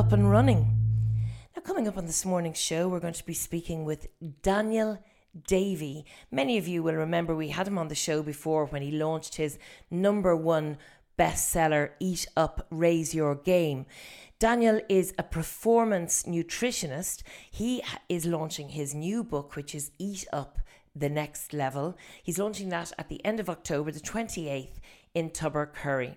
Up and Running. Now, coming up on this morning's show, we're going to be speaking with Daniel Davey. Many of you will remember we had him on the show before when he launched his number one bestseller, Eat Up, Raise Your Game. Daniel is a performance nutritionist. He is launching his new book, which is Eat Up the Next Level. He's launching that at the end of October, the 28th, in Tubbercurry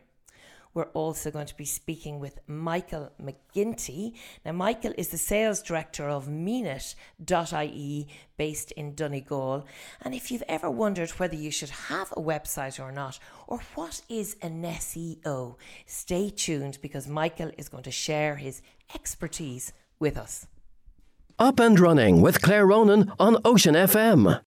we're also going to be speaking with Michael McGinty. Now, Michael is the sales director of Meanit.ie based in Donegal. And if you've ever wondered whether you should have a website or not, or what is an SEO, stay tuned because Michael is going to share his expertise with us. Up and running with Claire Ronan on Ocean FM.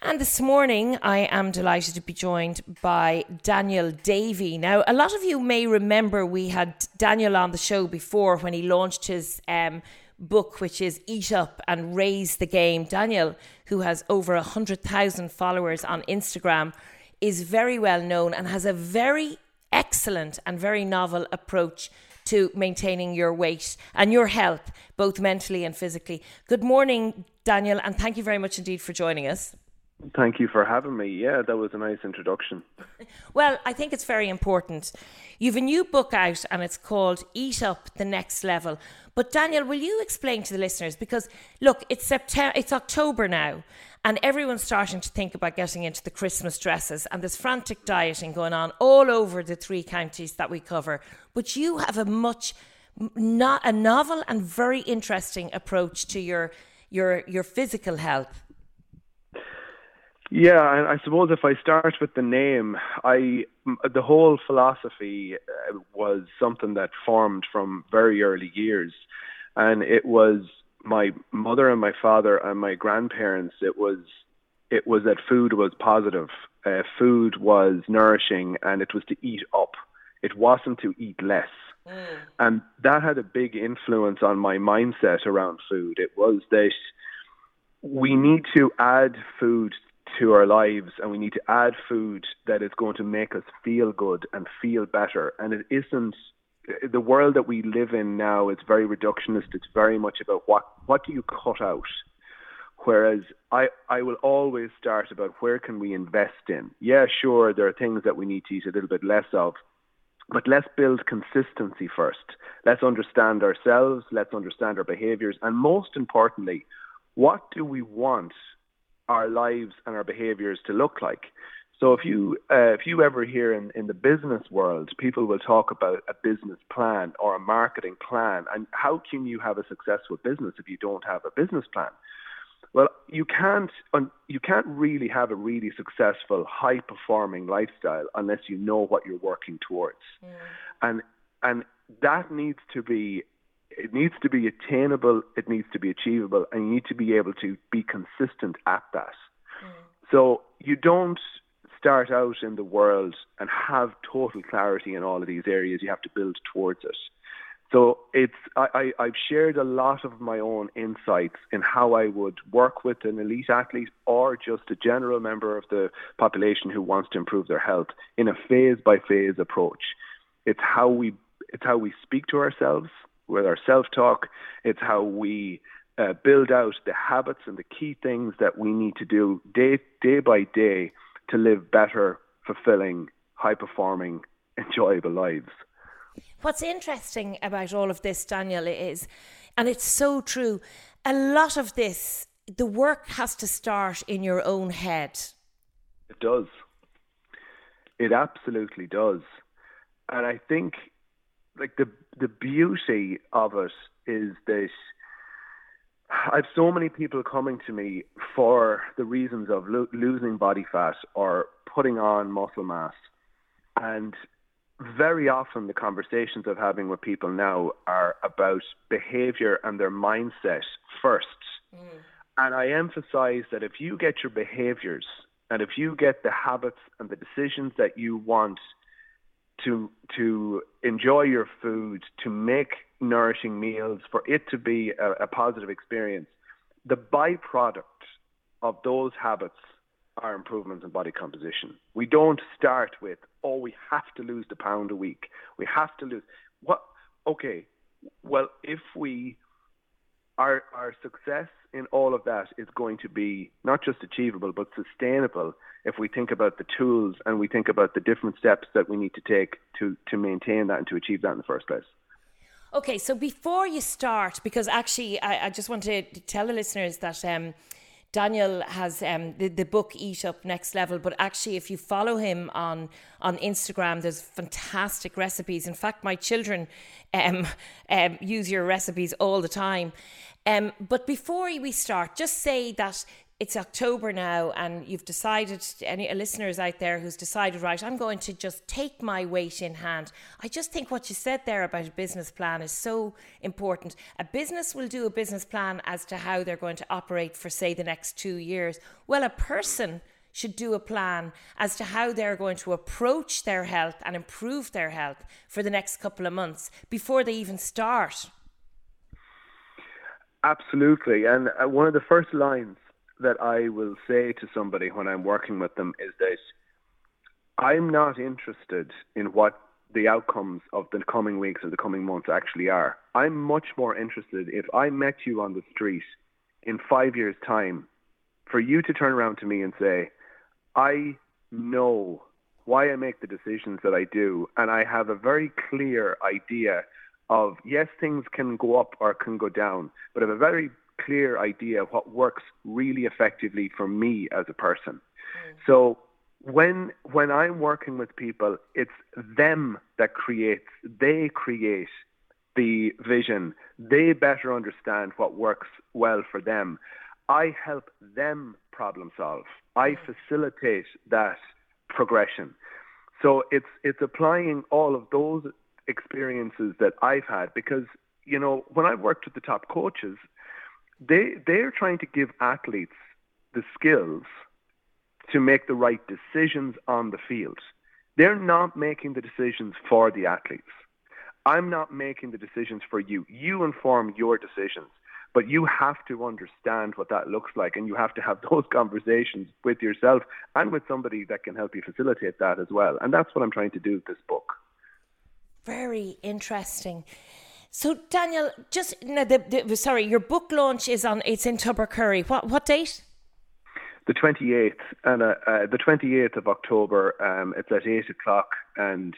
And this morning, I am delighted to be joined by Daniel Davey. Now, a lot of you may remember we had Daniel on the show before when he launched his um, book, which is Eat Up and Raise the Game. Daniel, who has over 100,000 followers on Instagram, is very well known and has a very excellent and very novel approach to maintaining your weight and your health, both mentally and physically. Good morning, Daniel, and thank you very much indeed for joining us. Thank you for having me. Yeah, that was a nice introduction. Well, I think it's very important. You've a new book out and it's called Eat Up the Next Level. But Daniel, will you explain to the listeners because look, it's September it's October now and everyone's starting to think about getting into the Christmas dresses and there's frantic dieting going on all over the three counties that we cover. But you have a much not a novel and very interesting approach to your your your physical health. Yeah, and I suppose if I start with the name, I the whole philosophy uh, was something that formed from very early years, and it was my mother and my father and my grandparents. It was it was that food was positive, uh, food was nourishing, and it was to eat up. It wasn't to eat less. Mm. And that had a big influence on my mindset around food. It was that we need to add food to our lives and we need to add food that is going to make us feel good and feel better. And it isn't the world that we live in now is very reductionist. It's very much about what what do you cut out. Whereas I, I will always start about where can we invest in. Yeah, sure, there are things that we need to eat a little bit less of, but let's build consistency first. Let's understand ourselves, let's understand our behaviors, and most importantly, what do we want our lives and our behaviors to look like. So if you uh, if you ever hear in, in the business world, people will talk about a business plan or a marketing plan, and how can you have a successful business if you don't have a business plan? Well, you can't you can't really have a really successful, high performing lifestyle unless you know what you're working towards, mm. and and that needs to be it needs to be attainable, it needs to be achievable, and you need to be able to be consistent at that. Mm. So you don't start out in the world and have total clarity in all of these areas. You have to build towards it. So it's I, I, have shared a lot of my own insights in how I would work with an elite athlete or just a general member of the population who wants to improve their health in a phase by phase approach. It's how we it's how we speak to ourselves with our self talk. It's how we uh, build out the habits and the key things that we need to do day day by day to live better, fulfilling, high performing, enjoyable lives. What's interesting about all of this, Daniel, is, and it's so true, a lot of this, the work has to start in your own head. It does. It absolutely does. And I think like the the beauty of it is that I've so many people coming to me for the reasons of lo- losing body fat or putting on muscle mass, and very often the conversations I'm having with people now are about behavior and their mindset first. Mm. And I emphasize that if you get your behaviors and if you get the habits and the decisions that you want to to enjoy your food, to make nourishing meals, for it to be a, a positive experience. The byproduct of those habits are improvements in body composition. We don't start with, oh, we have to lose the pound a week. We have to lose what okay, well, if we our our success in all of that is going to be not just achievable but sustainable if we think about the tools and we think about the different steps that we need to take to to maintain that and to achieve that in the first place. Okay, so before you start, because actually I, I just want to tell the listeners that um, Daniel has um, the, the book Eat Up Next Level, but actually, if you follow him on on Instagram, there's fantastic recipes. In fact, my children um, um, use your recipes all the time. Um, but before we start, just say that it's October now, and you've decided, any listeners out there who's decided, right, I'm going to just take my weight in hand. I just think what you said there about a business plan is so important. A business will do a business plan as to how they're going to operate for, say, the next two years. Well, a person should do a plan as to how they're going to approach their health and improve their health for the next couple of months before they even start. Absolutely. And uh, one of the first lines that I will say to somebody when I'm working with them is that I'm not interested in what the outcomes of the coming weeks or the coming months actually are. I'm much more interested if I met you on the street in five years' time for you to turn around to me and say, I know why I make the decisions that I do, and I have a very clear idea of yes, things can go up or can go down, but I have a very clear idea of what works really effectively for me as a person. Mm. So when when I'm working with people, it's them that creates they create the vision. They better understand what works well for them. I help them problem solve. I mm. facilitate that progression. So it's it's applying all of those experiences that I've had because you know when I've worked with the top coaches, they they're trying to give athletes the skills to make the right decisions on the field. They're not making the decisions for the athletes. I'm not making the decisions for you. You inform your decisions, but you have to understand what that looks like and you have to have those conversations with yourself and with somebody that can help you facilitate that as well. And that's what I'm trying to do with this book. Very interesting. So Daniel, just no, the, the, sorry, your book launch is on. It's in Tubbercurry. What what date? The twenty eighth, and uh, uh, the twenty eighth of October. Um, it's at eight o'clock, and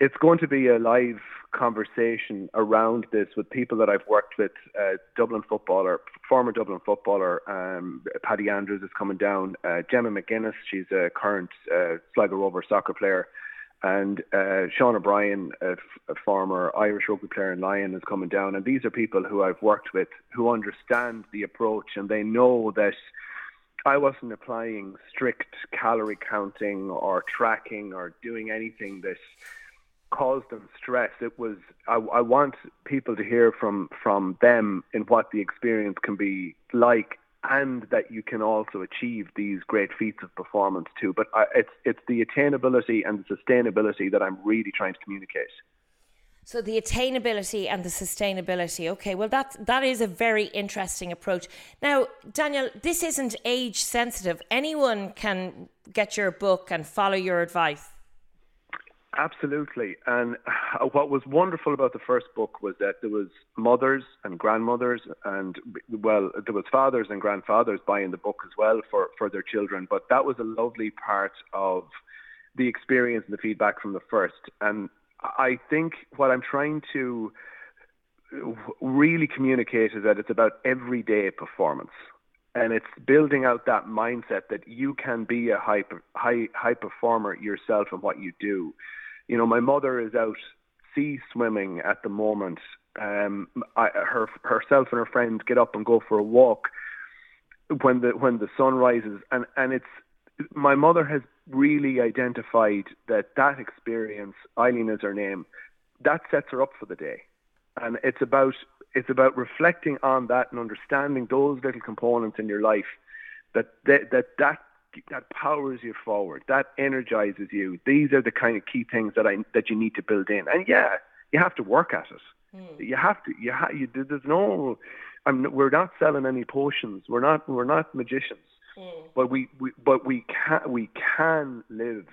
it's going to be a live conversation around this with people that I've worked with. Uh, Dublin footballer, former Dublin footballer, um, Paddy Andrews is coming down. Uh, Gemma McGuinness, she's a current uh, Sligo Rover soccer player and uh, Sean O'Brien, a, f- a former Irish rugby player in Lyon, is coming down. And these are people who I've worked with who understand the approach and they know that I wasn't applying strict calorie counting or tracking or doing anything that caused them stress. It was I, I want people to hear from from them in what the experience can be like and that you can also achieve these great feats of performance too. But it's it's the attainability and the sustainability that I'm really trying to communicate. So the attainability and the sustainability. Okay, well that that is a very interesting approach. Now, Daniel, this isn't age sensitive. Anyone can get your book and follow your advice. Absolutely. And uh, what was wonderful about the first book was that there was mothers and grandmothers and well, there was fathers and grandfathers buying the book as well for, for their children. But that was a lovely part of the experience and the feedback from the first. And I think what I'm trying to uh, really communicate is that it's about everyday performance and it's building out that mindset that you can be a high high high performer yourself in what you do you know, my mother is out sea swimming at the moment. Um, I, her herself and her friends get up and go for a walk when the when the sun rises, and and it's my mother has really identified that that experience, Eileen is her name, that sets her up for the day, and it's about it's about reflecting on that and understanding those little components in your life that that that, that that powers you forward, that energizes you. These are the kind of key things that I that you need to build in. And yeah, you have to work at it. Mm. You have to. You ha- you, there's no. I'm, we're not selling any potions. We're not. We're not magicians. Mm. But we, we. But we can. We can live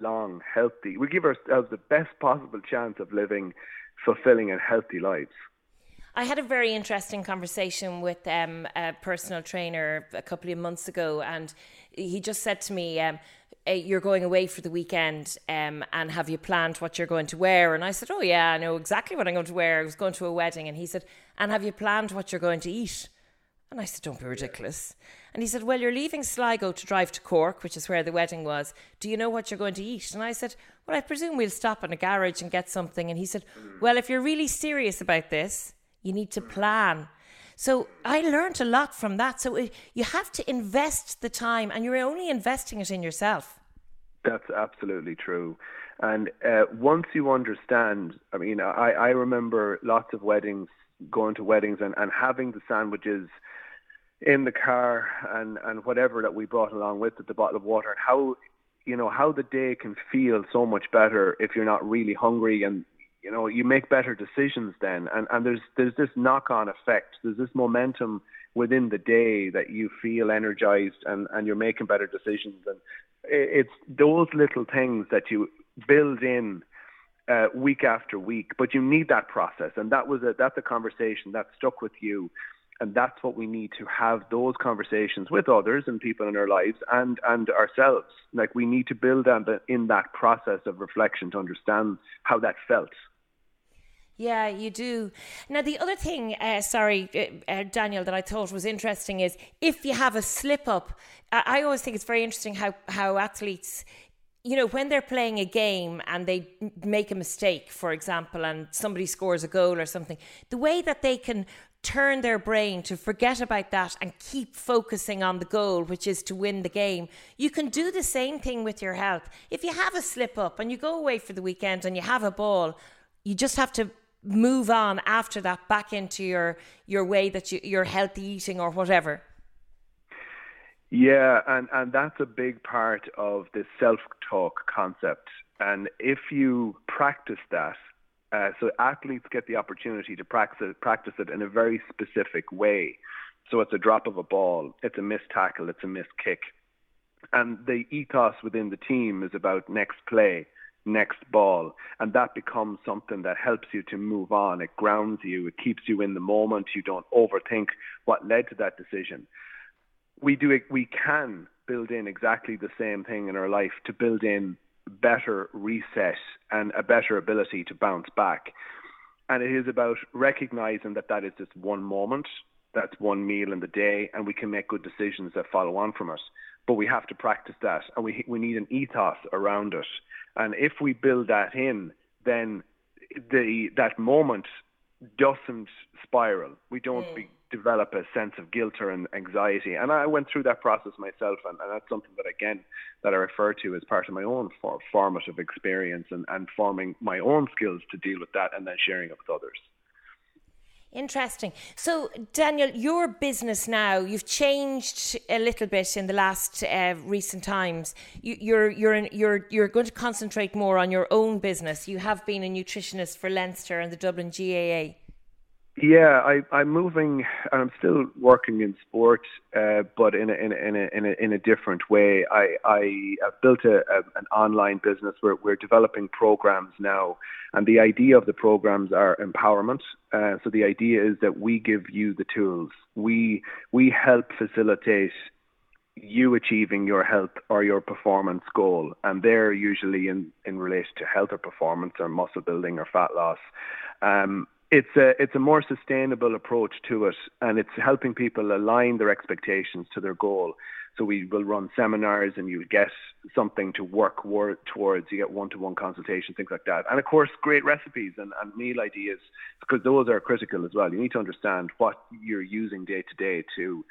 long, healthy. We give ourselves the best possible chance of living fulfilling and healthy lives. I had a very interesting conversation with um, a personal trainer a couple of months ago, and he just said to me, um, "You're going away for the weekend, um, and have you planned what you're going to wear?" And I said, "Oh yeah, I know exactly what I'm going to wear. I was going to a wedding." And he said, "And have you planned what you're going to eat?" And I said, Don't be ridiculous. And he said, Well, you're leaving Sligo to drive to Cork, which is where the wedding was. Do you know what you're going to eat? And I said, Well, I presume we'll stop in a garage and get something. And he said, Well, if you're really serious about this, you need to plan. So I learned a lot from that. So uh, you have to invest the time, and you're only investing it in yourself. That's absolutely true. And uh, once you understand, I mean, I, I remember lots of weddings, going to weddings and, and having the sandwiches in the car and, and whatever that we brought along with it, the bottle of water, and how you know how the day can feel so much better if you're not really hungry and you know you make better decisions then. And and there's there's this knock on effect. There's this momentum within the day that you feel energized and and you're making better decisions. And it's those little things that you build in uh, week after week. But you need that process. And that was a that's a conversation that stuck with you. And that's what we need to have those conversations with others and people in our lives and and ourselves. Like we need to build on the, in that process of reflection to understand how that felt yeah, you do. Now, the other thing, uh, sorry, uh, uh, Daniel, that I thought was interesting is if you have a slip up, I, I always think it's very interesting how, how athletes, you know, when they're playing a game and they make a mistake, for example, and somebody scores a goal or something, the way that they can turn their brain to forget about that and keep focusing on the goal, which is to win the game. You can do the same thing with your health. If you have a slip up and you go away for the weekend and you have a ball, you just have to move on after that back into your your way that you, you're healthy eating or whatever. Yeah, and, and that's a big part of the self talk concept. And if you practice that, uh, so athletes get the opportunity to practice practice it in a very specific way. So it's a drop of a ball, it's a missed tackle, it's a missed kick. And the ethos within the team is about next play, next ball. And that becomes something that helps you to move on. It grounds you, it keeps you in the moment. You don't overthink what led to that decision. We do we can build in exactly the same thing in our life to build in better reset and a better ability to bounce back. And it is about recognizing that that is just one moment, that's one meal in the day, and we can make good decisions that follow on from it. But we have to practice that, and we we need an ethos around it. And if we build that in, then the that moment doesn't spiral. We don't mm. be, develop a sense of guilt or anxiety. And I went through that process myself, and, and that's something that again that I refer to as part of my own for, formative experience and, and forming my own skills to deal with that, and then sharing it with others. Interesting. So, Daniel, your business now, you've changed a little bit in the last uh, recent times. You, you're, you're, in, you're, you're going to concentrate more on your own business. You have been a nutritionist for Leinster and the Dublin GAA. Yeah, I, I'm moving. And I'm still working in sport, uh, but in a, in a, in a, in a, in a different way. I, I have built a, a, an online business. We're, we're developing programs now, and the idea of the programs are empowerment. Uh, so the idea is that we give you the tools. We we help facilitate you achieving your health or your performance goal, and they're usually in in relation to health or performance or muscle building or fat loss. Um, it's a it's a more sustainable approach to it, and it's helping people align their expectations to their goal. So we will run seminars, and you get something to work towards. You get one-to-one consultation, things like that, and of course, great recipes and, and meal ideas because those are critical as well. You need to understand what you're using day to day to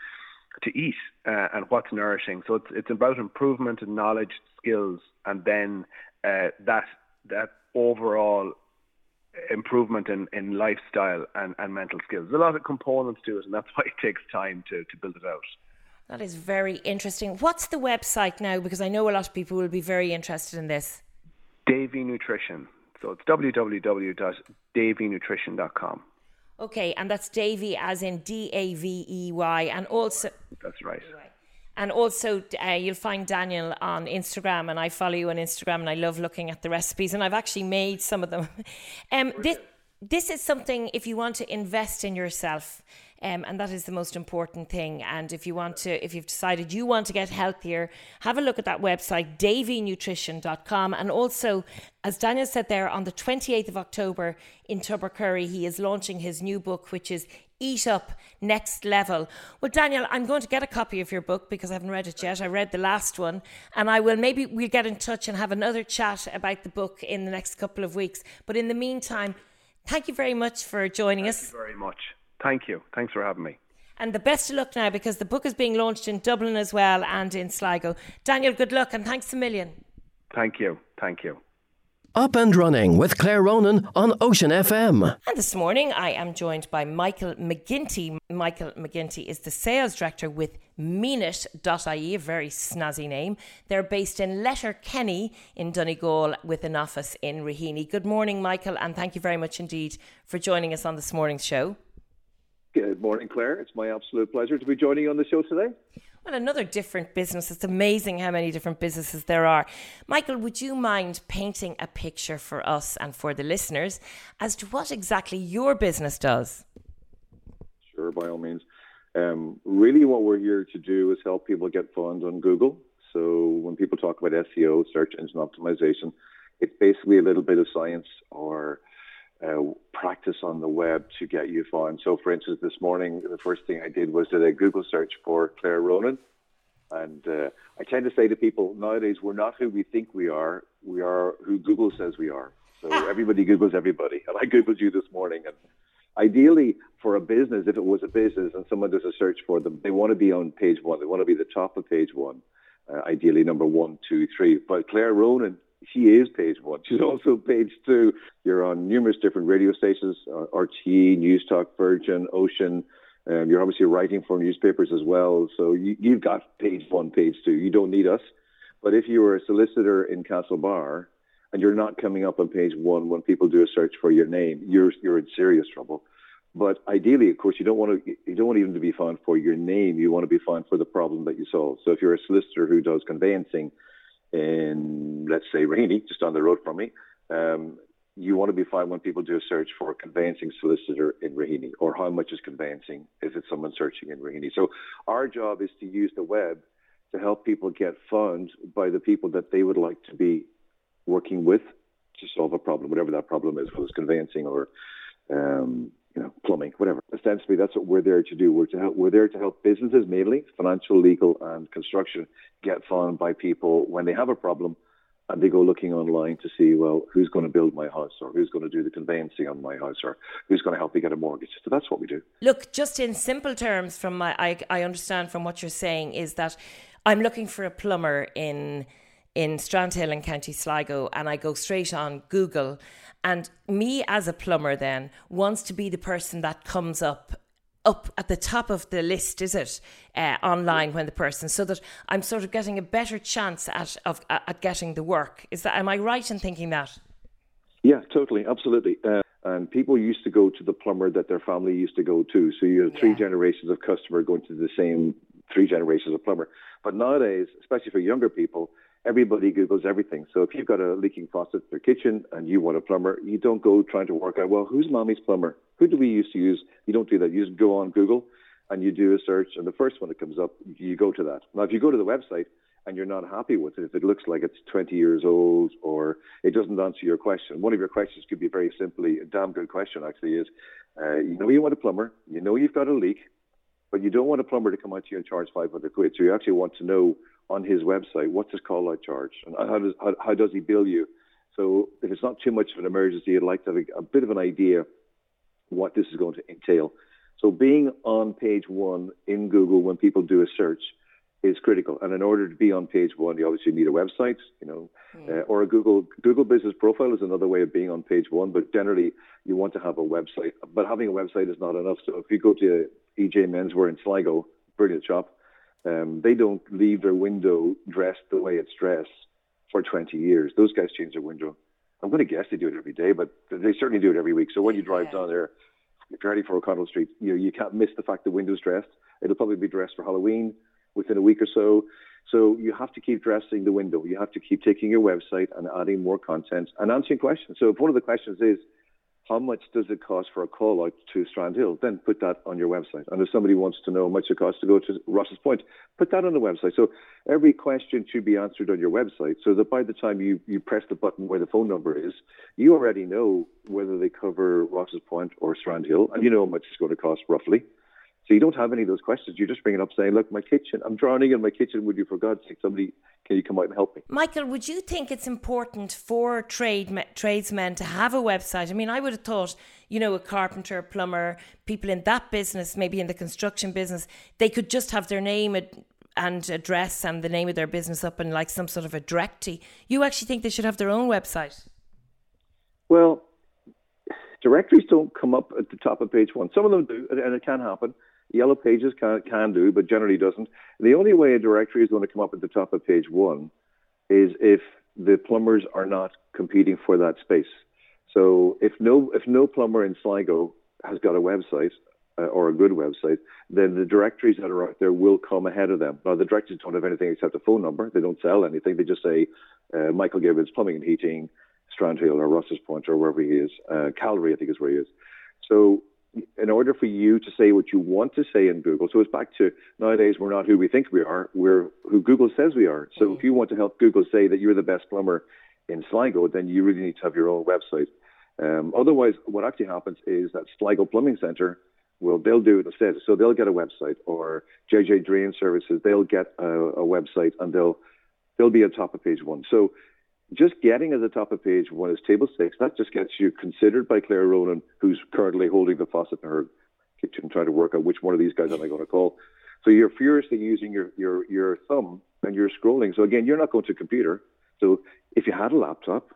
to eat uh, and what's nourishing. So it's it's about improvement in knowledge, skills, and then uh, that that overall improvement in, in lifestyle and, and mental skills. There's a lot of components to it, and that's why it takes time to, to build it out. That is very interesting. What's the website now? Because I know a lot of people will be very interested in this. Davey Nutrition. So it's www.daveynutrition.com. Okay, and that's Davey as in D A V E Y, and also. That's right. And also, uh, you'll find Daniel on Instagram, and I follow you on Instagram, and I love looking at the recipes, and I've actually made some of them. um, this this is something if you want to invest in yourself um, and that is the most important thing. And if you want to, if you've decided you want to get healthier, have a look at that website, daveynutrition.com. And also, as Daniel said there, on the 28th of October in Tubbercurry, he is launching his new book, which is Eat Up Next Level. Well, Daniel, I'm going to get a copy of your book because I haven't read it yet. I read the last one, and I will maybe we'll get in touch and have another chat about the book in the next couple of weeks. But in the meantime, thank you very much for joining thank us. Thank you very much. Thank you. Thanks for having me. And the best of luck now because the book is being launched in Dublin as well and in Sligo. Daniel, good luck and thanks a million. Thank you. Thank you. Up and Running with Claire Ronan on Ocean FM. And this morning I am joined by Michael McGinty. Michael McGinty is the sales director with Meanit.ie, a very snazzy name. They're based in Letterkenny in Donegal with an office in Raheny. Good morning, Michael, and thank you very much indeed for joining us on this morning's show. Good morning, Claire. It's my absolute pleasure to be joining you on the show today. Well, another different business. It's amazing how many different businesses there are. Michael, would you mind painting a picture for us and for the listeners as to what exactly your business does? Sure, by all means. Um, really, what we're here to do is help people get found on Google. So when people talk about SEO, search engine optimization, it's basically a little bit of science or uh, practice on the web to get you found. So, for instance, this morning, the first thing I did was did a Google search for Claire Ronan. And uh, I tend to say to people nowadays, we're not who we think we are, we are who Google says we are. So everybody Googles everybody. And I Googled you this morning. And ideally, for a business, if it was a business and someone does a search for them, they want to be on page one. They want to be the top of page one, uh, ideally number one, two, three. But Claire Ronan she is page one. She's also page two. You're on numerous different radio stations, uh, RTÉ, Newstalk, Virgin, Ocean. Um, you're obviously writing for newspapers as well. So you, you've got page one, page two. You don't need us. But if you were a solicitor in Castlebar and you're not coming up on page one when people do a search for your name, you're, you're in serious trouble. But ideally, of course, you don't want to you don't want even to be found for your name. You want to be found for the problem that you solve. So if you're a solicitor who does conveyancing, in, let's say, Raheny, just down the road from me, um, you want to be fine when people do a search for a conveyancing solicitor in Raheny or how much is conveyancing if it's someone searching in Raheny. So our job is to use the web to help people get funds by the people that they would like to be working with to solve a problem, whatever that problem is, whether it's conveyancing or um, you know, plumbing, whatever. Ostensibly, that's what we're there to do. We're to help. We're there to help businesses, mainly financial, legal, and construction, get found by people when they have a problem, and they go looking online to see, well, who's going to build my house, or who's going to do the conveyancing on my house, or who's going to help me get a mortgage. So that's what we do. Look, just in simple terms, from my, I, I understand from what you're saying is that I'm looking for a plumber in in Strandhill in County Sligo, and I go straight on Google and me as a plumber then wants to be the person that comes up up at the top of the list, is it, uh, online when the person, so that I'm sort of getting a better chance at of at getting the work. Is that am I right in thinking that? Yeah, totally, absolutely. Uh, and people used to go to the plumber that their family used to go to. So you have three yeah. generations of customer going to the same three generations of plumber. But nowadays, especially for younger people, everybody Googles everything. So if you've got a leaking faucet in your kitchen and you want a plumber, you don't go trying to work out, well, who's mommy's plumber? Who do we used to use? You don't do that. You just go on Google and you do a search, and the first one that comes up, you go to that. Now, if you go to the website and you're not happy with it, if it looks like it's 20 years old or it doesn't answer your question, one of your questions could be very simply, a damn good question actually is, uh, you know you want a plumber, you know you've got a leak, but you don't want a plumber to come out to you and charge 500 quid. So you actually want to know on his website what's his call out charge and how does how, how does he bill you. So if it's not too much of an emergency, you'd like to have a, a bit of an idea what this is going to entail. So being on page one in Google when people do a search is critical. And in order to be on page one, you obviously need a website, you know, mm. uh, or a Google Google Business Profile is another way of being on page one. But generally, you want to have a website. But having a website is not enough. So if you go to EJ Menswear in Sligo, brilliant shop, um, they don't leave their window dressed the way it's dressed for 20 years. Those guys change their window. I'm going to guess they do it every day, but they certainly do it every week. So when you drive down there, if you're heading for O'Connell Street, you know, you can't miss the fact the window's dressed. It'll probably be dressed for Halloween within a week or so. So you have to keep dressing the window. You have to keep taking your website and adding more content and answering questions. So if one of the questions is, how much does it cost for a call out to Strandhill? Then put that on your website. And if somebody wants to know how much it costs to go to Rosses Point, put that on the website. So every question should be answered on your website so that by the time you, you press the button where the phone number is, you already know whether they cover Rosses Point or Strandhill and you know how much it's going to cost roughly. So you don't have any of those questions. You're just bringing it up saying, look, my kitchen, I'm drowning in my kitchen. Would you, for God's sake, somebody, can you come out and help me? Michael, would you think it's important for trade tradesmen to have a website? I mean, I would have thought, you know, a carpenter, plumber, people in that business, maybe in the construction business, they could just have their name and address and the name of their business up in like some sort of a directory. You actually think they should have their own website? Well, directories don't come up at the top of page one. Some of them do, and it can happen. Yellow Pages can, can do, but generally doesn't. The only way a directory is going to come up at the top of page one is if the plumbers are not competing for that space. So if no if no plumber in Sligo has got a website uh, or a good website, then the directories that are out there will come ahead of them. Now the directories don't have anything except a phone number. They don't sell anything. They just say uh, Michael Gibbons Plumbing and Heating, Strandhill or Rosses Point or wherever he is. Uh, Calgary, I think is where he is. So in order for you to say what you want to say in Google, so it's back to nowadays we're not who we think we are, we're who Google says we are. So mm-hmm. if you want to help Google say that you're the best plumber in Sligo, then you really need to have your own website. Um, otherwise, what actually happens is that Sligo Plumbing Centre will they'll do it instead. So they'll get a website, or JJ Drain Services they'll get a, a website, and they'll they'll be at top of page one. So just getting at the top of page one is table stakes. That just gets you considered by Claire Ronan, who's currently holding the faucet in her kitchen, trying to work out which one of these guys am I going to call. So you're furiously using your, your, your thumb and you're scrolling. So again, you're not going to a computer. So if you had a laptop,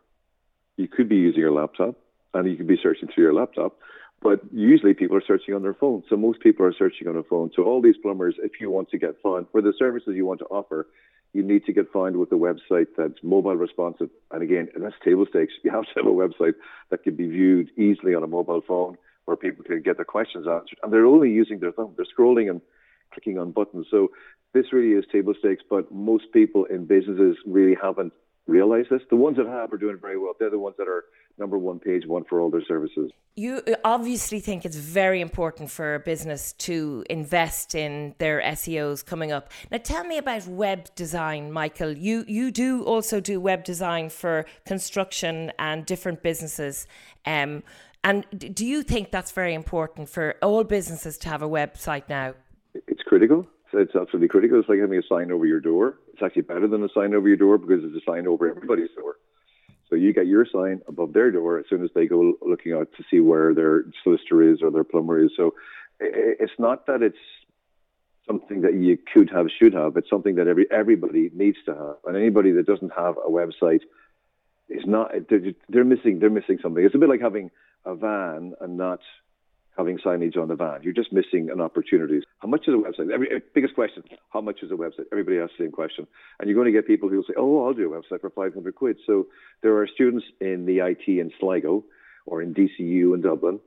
you could be using your laptop and you could be searching through your laptop. But usually people are searching on their phone. So most people are searching on a phone. So all these plumbers, if you want to get fun for the services you want to offer, you need to get found with a website that's mobile responsive. And again, that's table stakes. You have to have a website that can be viewed easily on a mobile phone where people can get their questions answered. And they're only using their thumb. They're scrolling and clicking on buttons. So this really is table stakes, but most people in businesses really haven't realize this. The ones that have are doing very well. They're the ones that are number one, page one for all their services. You obviously think it's very important for a business to invest in their SEOs coming up. Now, tell me about web design, Michael. You you do also do web design for construction and different businesses. Um, and do you think that's very important for all businesses to have a website now? It's critical. It's absolutely critical. It's like having a sign over your door. It's actually better than a sign over your door because it's a sign over everybody's door. So you get your sign above their door as soon as they go looking out to see where their solicitor is or their plumber is. So it's not that it's something that you could have, should have. It's something that every everybody needs to have, and anybody that doesn't have a website is not. They're, they're missing. They're missing something. It's a bit like having a van and not having signage on the van. You're just missing an opportunity. How much is a website? Every eh, biggest question: How much is a website? Everybody asks the same question, and you're going to get people who will say, "Oh, I'll do a website for 500 quid." So there are students in the IT in Sligo or in DCU in Dublin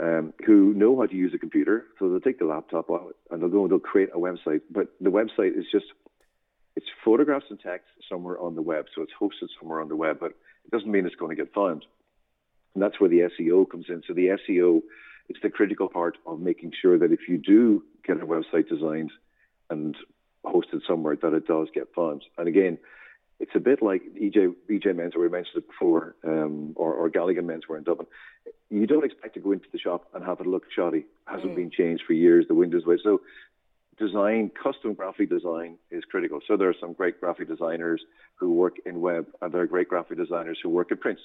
um, who know how to use a computer, so they'll take the laptop out and they'll go and they'll create a website. But the website is just it's photographs and text somewhere on the web, so it's hosted somewhere on the web, but it doesn't mean it's going to get found. And that's where the SEO comes in. So the SEO it's the critical part of making sure that if you do get a website designed and hosted somewhere, that it does get found. And again, it's a bit like EJ EJ Menswear, we mentioned it before, um, or, or Galligan Menswear in Dublin. You don't expect to go into the shop and have it look shoddy. It hasn't mm. been changed for years. The windows way. So design, custom graphic design is critical. So there are some great graphic designers who work in web, and there are great graphic designers who work in print.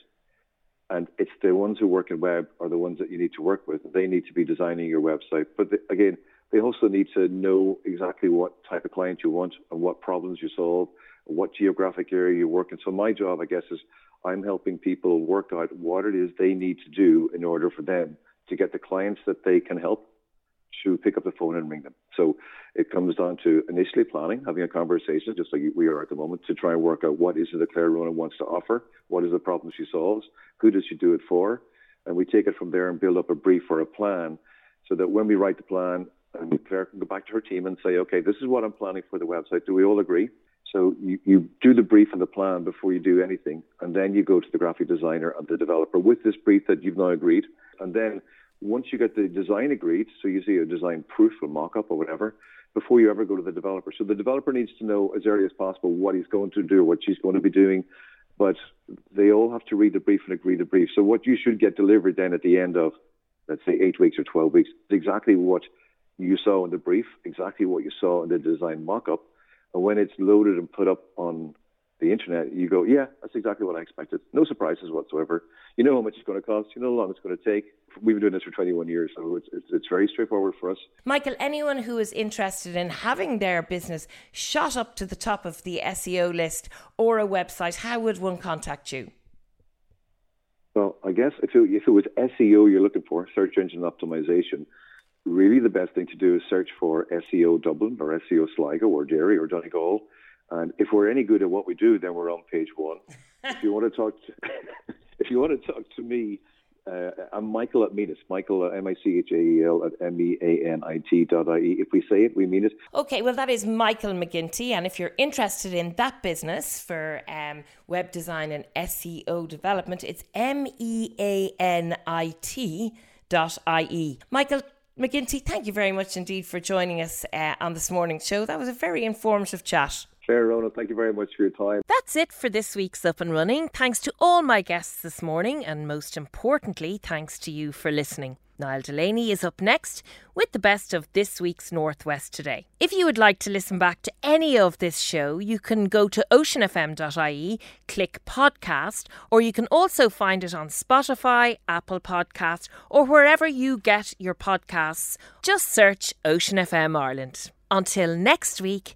And it's the ones who work in web are the ones that you need to work with. They need to be designing your website. But the, again, they also need to know exactly what type of client you want and what problems you solve, what geographic area you work in. So my job, I guess, is I'm helping people work out what it is they need to do in order for them to get the clients that they can help to pick up the phone and ring them. So it comes down to initially planning, having a conversation, just like we are at the moment, to try and work out what is it that Claire Ronan wants to offer, what is the problem she solves, who does she do it for, and we take it from there and build up a brief or a plan, so that when we write the plan, and Claire can go back to her team and say, okay, this is what I'm planning for the website. Do we all agree? So you, you do the brief and the plan before you do anything, and then you go to the graphic designer and the developer with this brief that you've now agreed. And then once you get the design agreed, so you see a design proof or mock-up or whatever, before you ever go to the developer. So the developer needs to know as early as possible what he's going to do, what she's going to be doing, but they all have to read the brief and agree the brief. So what you should get delivered then at the end of, let's say, eight weeks or 12 weeks, is exactly what you saw in the brief, exactly what you saw in the design mock-up. And when it's loaded and put up on the internet, you go, yeah, that's exactly what I expected. No surprises whatsoever. You know how much it's going to cost. You know how long it's going to take. We've been doing this for 21 years, so it's, it's, it's very straightforward for us. Michael, anyone who is interested in having their business shot up to the top of the SEO list or a website, how would one contact you? Well, I guess if it, if it was SEO you're looking for, search engine optimization, really the best thing to do is search for SEO Dublin or SEO Sligo or Derry or Donegal and if we're any good at what we do, then we're on page one. if you want to talk, to, if you want to talk to me, uh, I'm Michael at Meanit. Michael M I C H A E L at M E A N I T dot I E. If we say it, we mean it. Okay, well that is Michael McGinty, and if you're interested in that business for um, web design and SEO development, it's M E A N I T dot I E. Michael, McGinty, thank you very much indeed for joining us uh, on this morning's show. That was a very informative chat. Claire Ronan, thank you very much for your time. That's it for this week's Up and Running. Thanks to all my guests this morning, and most importantly, thanks to you for listening. Niall Delaney is up next with the best of this week's Northwest Today. If you would like to listen back to any of this show, you can go to oceanfm.ie, click podcast, or you can also find it on Spotify, Apple Podcast, or wherever you get your podcasts. Just search Ocean FM Ireland. Until next week,